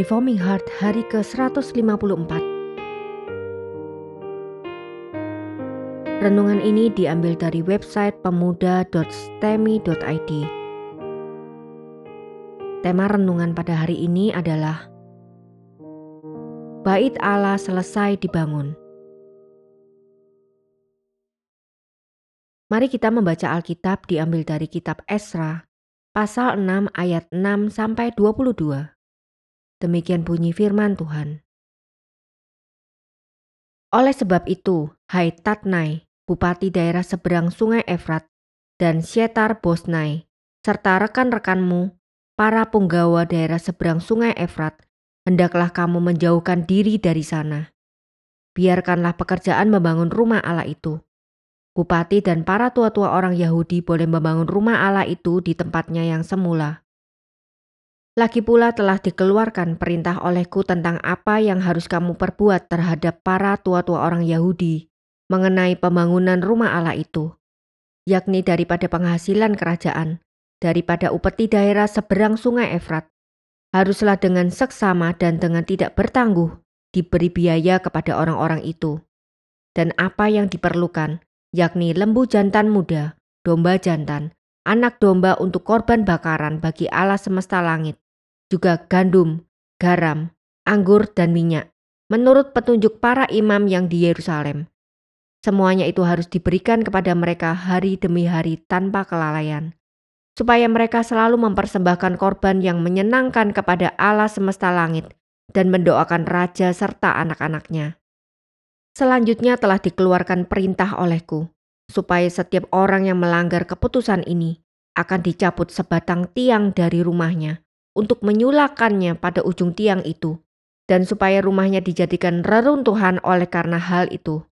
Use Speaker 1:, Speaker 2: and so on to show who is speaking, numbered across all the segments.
Speaker 1: Reforming Heart hari ke-154 Renungan ini diambil dari website pemuda.stemi.id Tema renungan pada hari ini adalah Bait Allah selesai dibangun. Mari kita membaca Alkitab diambil dari kitab Esra pasal 6 ayat 6 sampai 22. Demikian bunyi firman Tuhan. Oleh sebab itu, hai Tatnai, bupati daerah seberang sungai Efrat, dan Syetar Bosnai, serta rekan-rekanmu, para punggawa daerah seberang sungai Efrat, hendaklah kamu menjauhkan diri dari sana. Biarkanlah pekerjaan membangun rumah Allah itu Bupati dan para tua-tua orang Yahudi boleh membangun rumah Allah itu di tempatnya yang semula. Lagi pula telah dikeluarkan perintah olehku tentang apa yang harus kamu perbuat terhadap para tua-tua orang Yahudi mengenai pembangunan rumah Allah itu, yakni daripada penghasilan kerajaan, daripada upeti daerah seberang sungai Efrat, haruslah dengan seksama dan dengan tidak bertangguh diberi biaya kepada orang-orang itu. Dan apa yang diperlukan, yakni lembu jantan muda, domba jantan, anak domba untuk korban bakaran bagi Allah semesta langit, juga gandum, garam, anggur, dan minyak, menurut petunjuk para imam yang di Yerusalem. Semuanya itu harus diberikan kepada mereka hari demi hari tanpa kelalaian, supaya mereka selalu mempersembahkan korban yang menyenangkan kepada Allah semesta langit dan mendoakan raja serta anak-anaknya. Selanjutnya telah dikeluarkan perintah olehku, supaya setiap orang yang melanggar keputusan ini akan dicabut sebatang tiang dari rumahnya untuk menyulakannya pada ujung tiang itu, dan supaya rumahnya dijadikan reruntuhan oleh karena hal itu.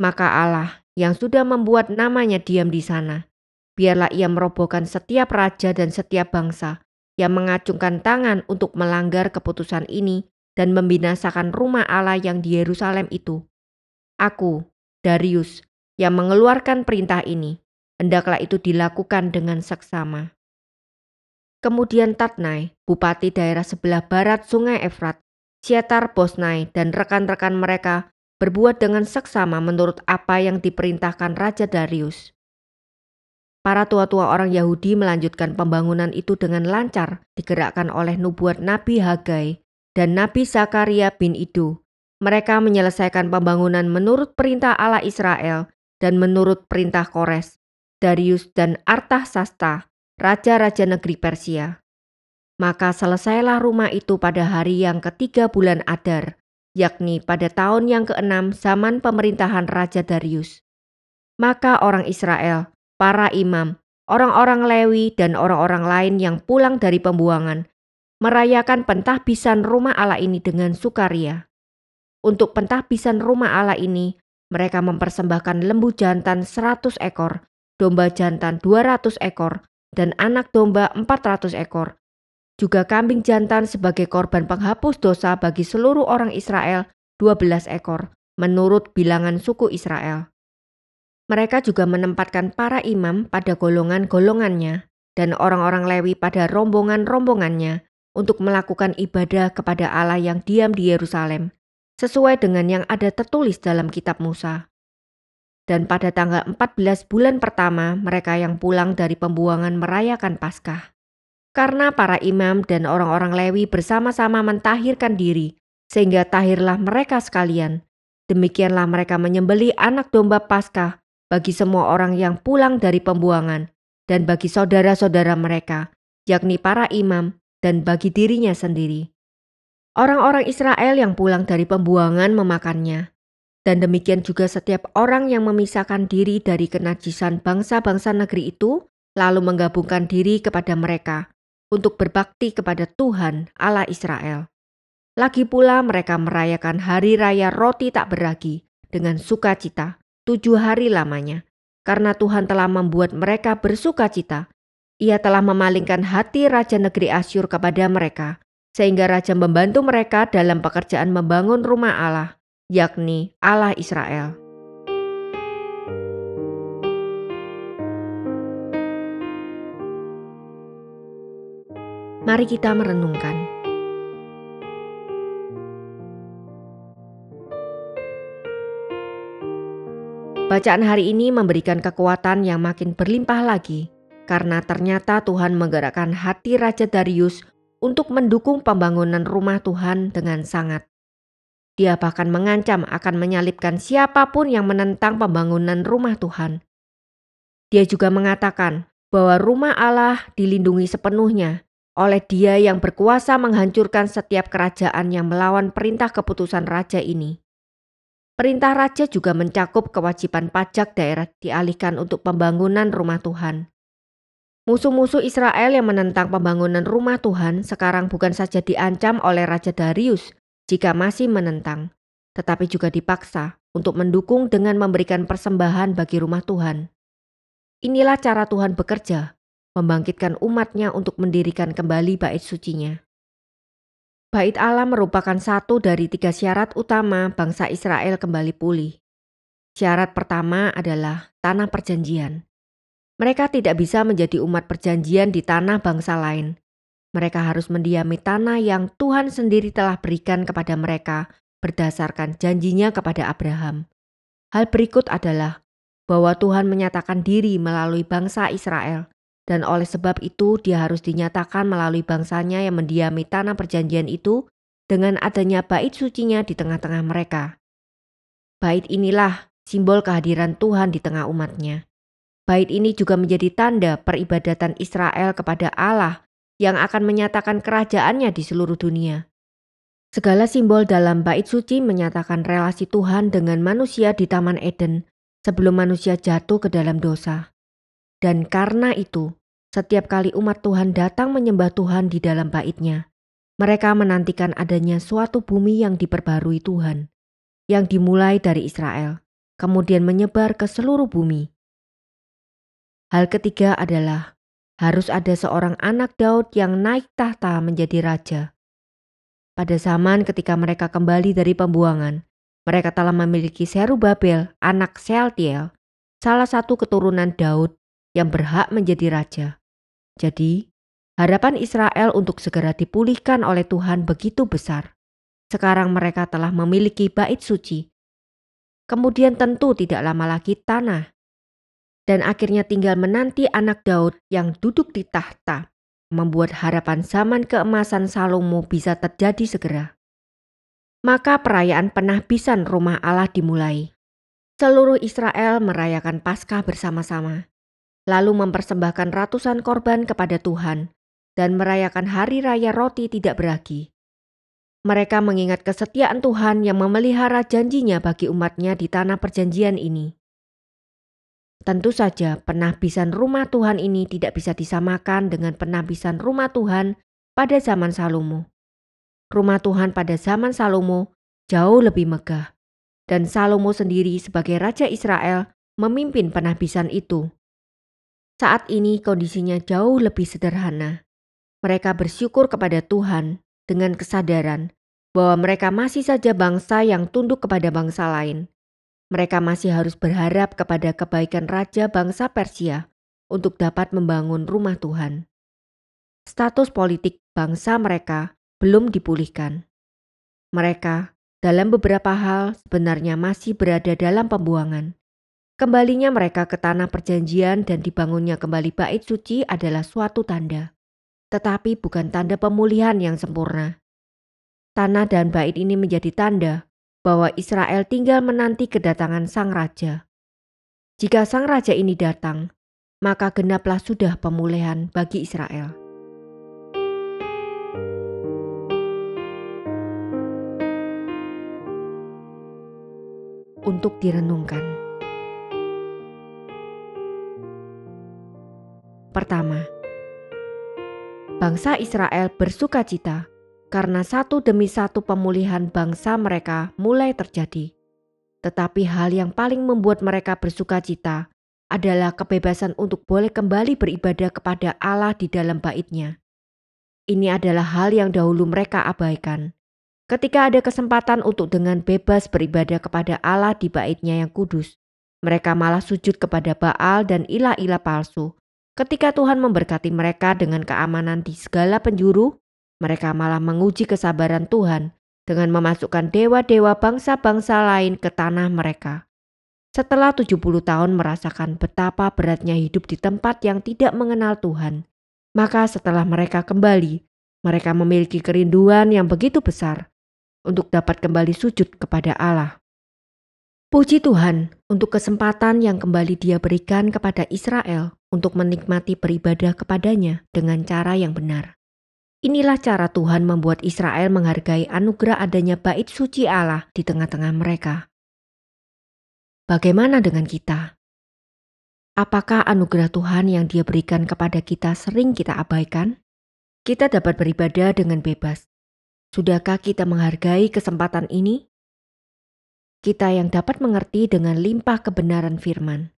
Speaker 1: Maka Allah yang sudah membuat namanya diam di sana, biarlah ia merobohkan setiap raja dan setiap bangsa yang mengacungkan tangan untuk melanggar keputusan ini dan membinasakan rumah Allah yang di Yerusalem itu. Aku, Darius, yang mengeluarkan perintah ini, hendaklah itu dilakukan dengan seksama. Kemudian Tatnai, bupati daerah sebelah barat sungai Efrat, Sietar Bosnai dan rekan-rekan mereka berbuat dengan seksama menurut apa yang diperintahkan Raja Darius. Para tua-tua orang Yahudi melanjutkan pembangunan itu dengan lancar digerakkan oleh nubuat Nabi Hagai dan Nabi Zakaria bin Ido. Mereka menyelesaikan pembangunan menurut perintah Allah Israel dan menurut perintah Kores, Darius dan Artahsasta, raja-raja negeri Persia. Maka selesailah rumah itu pada hari yang ketiga bulan Adar, yakni pada tahun yang keenam zaman pemerintahan Raja Darius. Maka orang Israel, para imam, orang-orang Lewi, dan orang-orang lain yang pulang dari pembuangan merayakan pentahbisan rumah Allah ini dengan sukaria. Untuk pentahbisan rumah Allah ini, mereka mempersembahkan lembu jantan 100 ekor, domba jantan 200 ekor, dan anak domba 400 ekor. Juga kambing jantan sebagai korban penghapus dosa bagi seluruh orang Israel 12 ekor, menurut bilangan suku Israel. Mereka juga menempatkan para imam pada golongan-golongannya dan orang-orang Lewi pada rombongan-rombongannya untuk melakukan ibadah kepada Allah yang diam di Yerusalem, sesuai dengan yang ada tertulis dalam kitab Musa. Dan pada tanggal 14 bulan pertama mereka yang pulang dari pembuangan merayakan Paskah. Karena para imam dan orang-orang Lewi bersama-sama mentahirkan diri, sehingga tahirlah mereka sekalian. Demikianlah mereka menyembeli anak domba Paskah bagi semua orang yang pulang dari pembuangan dan bagi saudara-saudara mereka, yakni para imam dan bagi dirinya sendiri. Orang-orang Israel yang pulang dari pembuangan memakannya, dan demikian juga setiap orang yang memisahkan diri dari kenajisan bangsa-bangsa negeri itu, lalu menggabungkan diri kepada mereka untuk berbakti kepada Tuhan Allah Israel. Lagi pula mereka merayakan hari raya roti tak beragi dengan sukacita tujuh hari lamanya, karena Tuhan telah membuat mereka bersukacita ia telah memalingkan hati Raja Negeri Asyur kepada mereka, sehingga raja membantu mereka dalam pekerjaan membangun rumah Allah, yakni Allah Israel. Mari kita merenungkan. Bacaan hari ini memberikan kekuatan yang makin berlimpah lagi, karena ternyata Tuhan menggerakkan hati Raja Darius untuk mendukung pembangunan rumah Tuhan dengan sangat. Dia bahkan mengancam akan menyalibkan siapa pun yang menentang pembangunan rumah Tuhan. Dia juga mengatakan bahwa rumah Allah dilindungi sepenuhnya oleh Dia yang berkuasa menghancurkan setiap kerajaan yang melawan perintah keputusan raja ini. Perintah raja juga mencakup kewajiban pajak daerah dialihkan untuk pembangunan rumah Tuhan. Musuh-musuh Israel yang menentang pembangunan rumah Tuhan sekarang bukan saja diancam oleh Raja Darius jika masih menentang, tetapi juga dipaksa untuk mendukung dengan memberikan persembahan bagi rumah Tuhan. Inilah cara Tuhan bekerja, membangkitkan umatnya untuk mendirikan kembali bait sucinya. Bait Allah merupakan satu dari tiga syarat utama bangsa Israel kembali pulih. Syarat pertama adalah tanah perjanjian. Mereka tidak bisa menjadi umat perjanjian di tanah bangsa lain. Mereka harus mendiami tanah yang Tuhan sendiri telah berikan kepada mereka berdasarkan janjinya kepada Abraham. Hal berikut adalah bahwa Tuhan menyatakan diri melalui bangsa Israel dan oleh sebab itu dia harus dinyatakan melalui bangsanya yang mendiami tanah perjanjian itu dengan adanya bait sucinya di tengah-tengah mereka. Bait inilah simbol kehadiran Tuhan di tengah umatnya. Bait ini juga menjadi tanda peribadatan Israel kepada Allah yang akan menyatakan kerajaannya di seluruh dunia. Segala simbol dalam bait suci menyatakan relasi Tuhan dengan manusia di Taman Eden sebelum manusia jatuh ke dalam dosa. Dan karena itu, setiap kali umat Tuhan datang menyembah Tuhan di dalam baitnya, mereka menantikan adanya suatu bumi yang diperbarui Tuhan, yang dimulai dari Israel, kemudian menyebar ke seluruh bumi. Hal ketiga adalah harus ada seorang anak Daud yang naik tahta menjadi raja. Pada zaman ketika mereka kembali dari pembuangan, mereka telah memiliki Serubabel, anak Sealtiel, salah satu keturunan Daud yang berhak menjadi raja. Jadi, harapan Israel untuk segera dipulihkan oleh Tuhan begitu besar. Sekarang mereka telah memiliki bait suci. Kemudian tentu tidak lama lagi tanah. Dan akhirnya tinggal menanti anak Daud yang duduk di tahta, membuat harapan zaman keemasan Salomo bisa terjadi segera. Maka perayaan penahbisan rumah Allah dimulai. Seluruh Israel merayakan Paskah bersama-sama lalu mempersembahkan ratusan korban kepada Tuhan dan merayakan hari raya roti tidak beragi. Mereka mengingat kesetiaan Tuhan yang memelihara janjinya bagi umatnya di tanah perjanjian ini. Tentu saja penahbisan rumah Tuhan ini tidak bisa disamakan dengan penahbisan rumah Tuhan pada zaman Salomo. Rumah Tuhan pada zaman Salomo jauh lebih megah, dan Salomo sendiri sebagai Raja Israel memimpin penahbisan itu. Saat ini kondisinya jauh lebih sederhana. Mereka bersyukur kepada Tuhan dengan kesadaran bahwa mereka masih saja bangsa yang tunduk kepada bangsa lain. Mereka masih harus berharap kepada kebaikan raja bangsa Persia untuk dapat membangun rumah Tuhan. Status politik bangsa mereka belum dipulihkan. Mereka dalam beberapa hal sebenarnya masih berada dalam pembuangan. Kembalinya mereka ke tanah perjanjian dan dibangunnya kembali bait suci adalah suatu tanda. Tetapi bukan tanda pemulihan yang sempurna. Tanah dan bait ini menjadi tanda bahwa Israel tinggal menanti kedatangan sang raja. Jika sang raja ini datang, maka genaplah sudah pemulihan bagi Israel. Untuk direnungkan. Pertama, bangsa Israel bersuka cita karena satu demi satu pemulihan bangsa mereka mulai terjadi. Tetapi hal yang paling membuat mereka bersuka cita adalah kebebasan untuk boleh kembali beribadah kepada Allah di dalam baitnya. Ini adalah hal yang dahulu mereka abaikan. Ketika ada kesempatan untuk dengan bebas beribadah kepada Allah di baitnya yang kudus, mereka malah sujud kepada Baal dan ilah-ilah palsu Ketika Tuhan memberkati mereka dengan keamanan di segala penjuru, mereka malah menguji kesabaran Tuhan dengan memasukkan dewa-dewa bangsa-bangsa lain ke tanah mereka. Setelah 70 tahun merasakan betapa beratnya hidup di tempat yang tidak mengenal Tuhan, maka setelah mereka kembali, mereka memiliki kerinduan yang begitu besar untuk dapat kembali sujud kepada Allah. Puji Tuhan untuk kesempatan yang kembali Dia berikan kepada Israel untuk menikmati beribadah kepadanya dengan cara yang benar. Inilah cara Tuhan membuat Israel menghargai anugerah adanya bait suci Allah di tengah-tengah mereka. Bagaimana dengan kita? Apakah anugerah Tuhan yang Dia berikan kepada kita sering kita abaikan? Kita dapat beribadah dengan bebas. Sudahkah kita menghargai kesempatan ini? kita yang dapat mengerti dengan limpah kebenaran firman.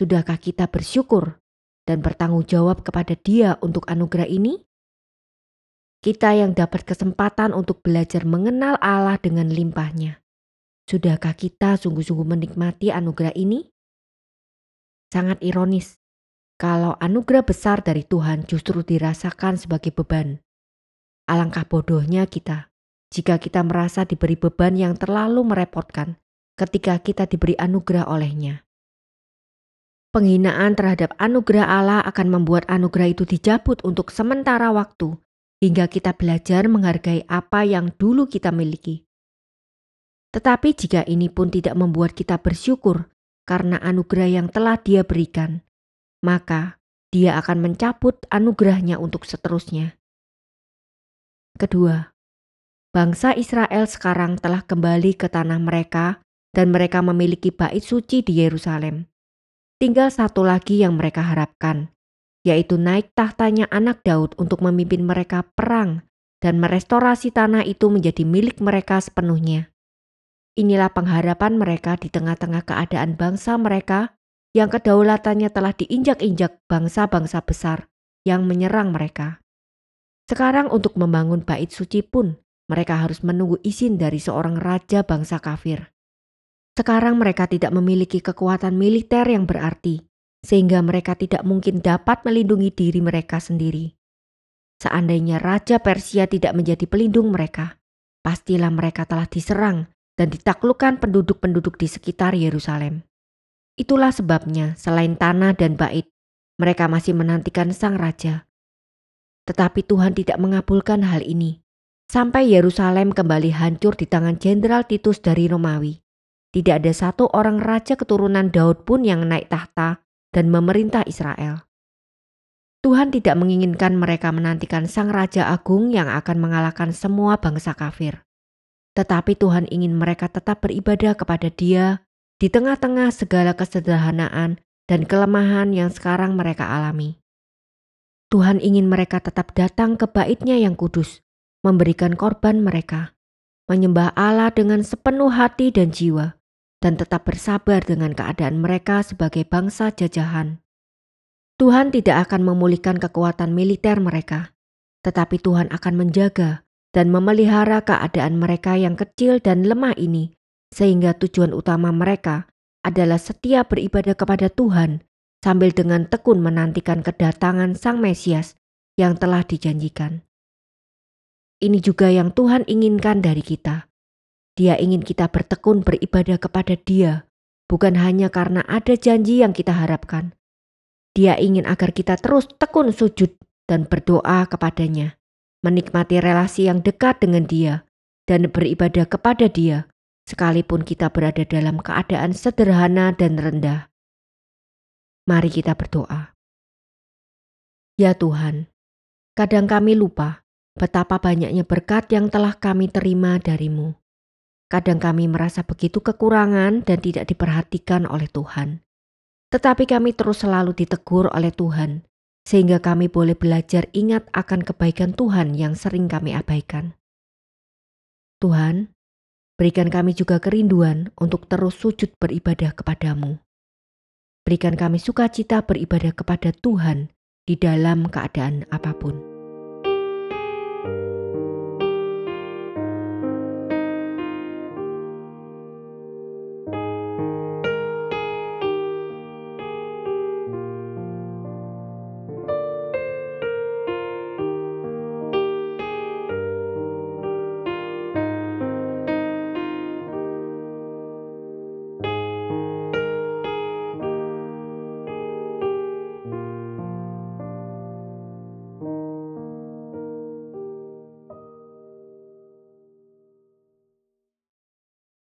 Speaker 1: Sudahkah kita bersyukur dan bertanggung jawab kepada Dia untuk anugerah ini? Kita yang dapat kesempatan untuk belajar mengenal Allah dengan limpahnya. Sudahkah kita sungguh-sungguh menikmati anugerah ini? Sangat ironis kalau anugerah besar dari Tuhan justru dirasakan sebagai beban. Alangkah bodohnya kita jika kita merasa diberi beban yang terlalu merepotkan ketika kita diberi anugerah olehnya. Penghinaan terhadap anugerah Allah akan membuat anugerah itu dicabut untuk sementara waktu hingga kita belajar menghargai apa yang dulu kita miliki. Tetapi jika ini pun tidak membuat kita bersyukur karena anugerah yang telah dia berikan, maka dia akan mencabut anugerahnya untuk seterusnya. Kedua, bangsa Israel sekarang telah kembali ke tanah mereka dan mereka memiliki bait suci di Yerusalem. Tinggal satu lagi yang mereka harapkan, yaitu naik tahtanya anak Daud untuk memimpin mereka perang dan merestorasi tanah itu menjadi milik mereka sepenuhnya. Inilah pengharapan mereka di tengah-tengah keadaan bangsa mereka yang kedaulatannya telah diinjak-injak bangsa-bangsa besar yang menyerang mereka. Sekarang untuk membangun bait suci pun mereka harus menunggu izin dari seorang raja bangsa kafir. Sekarang mereka tidak memiliki kekuatan militer yang berarti, sehingga mereka tidak mungkin dapat melindungi diri mereka sendiri. Seandainya Raja Persia tidak menjadi pelindung mereka, pastilah mereka telah diserang dan ditaklukkan penduduk-penduduk di sekitar Yerusalem. Itulah sebabnya, selain tanah dan bait, mereka masih menantikan sang raja. Tetapi Tuhan tidak mengabulkan hal ini, sampai Yerusalem kembali hancur di tangan Jenderal Titus dari Romawi. Tidak ada satu orang raja keturunan Daud pun yang naik tahta dan memerintah Israel. Tuhan tidak menginginkan mereka menantikan sang raja agung yang akan mengalahkan semua bangsa kafir. Tetapi Tuhan ingin mereka tetap beribadah kepada Dia di tengah-tengah segala kesederhanaan dan kelemahan yang sekarang mereka alami. Tuhan ingin mereka tetap datang ke baitnya yang kudus memberikan korban mereka, menyembah Allah dengan sepenuh hati dan jiwa, dan tetap bersabar dengan keadaan mereka sebagai bangsa jajahan. Tuhan tidak akan memulihkan kekuatan militer mereka, tetapi Tuhan akan menjaga dan memelihara keadaan mereka yang kecil dan lemah ini, sehingga tujuan utama mereka adalah setia beribadah kepada Tuhan sambil dengan tekun menantikan kedatangan Sang Mesias yang telah dijanjikan. Ini juga yang Tuhan inginkan dari kita. Dia ingin kita bertekun beribadah kepada Dia, bukan hanya karena ada janji yang kita harapkan. Dia ingin agar kita terus tekun sujud dan berdoa kepadanya, menikmati relasi yang dekat dengan Dia, dan beribadah kepada Dia, sekalipun kita berada dalam keadaan sederhana dan rendah. Mari kita berdoa. Ya Tuhan, kadang kami lupa betapa banyaknya berkat yang telah kami terima darimu. Kadang kami merasa begitu kekurangan dan tidak diperhatikan oleh Tuhan. Tetapi kami terus selalu ditegur oleh Tuhan, sehingga kami boleh belajar ingat akan kebaikan Tuhan yang sering kami abaikan. Tuhan, berikan kami juga kerinduan untuk terus sujud beribadah kepadamu. Berikan kami sukacita beribadah kepada Tuhan di dalam keadaan apa pun.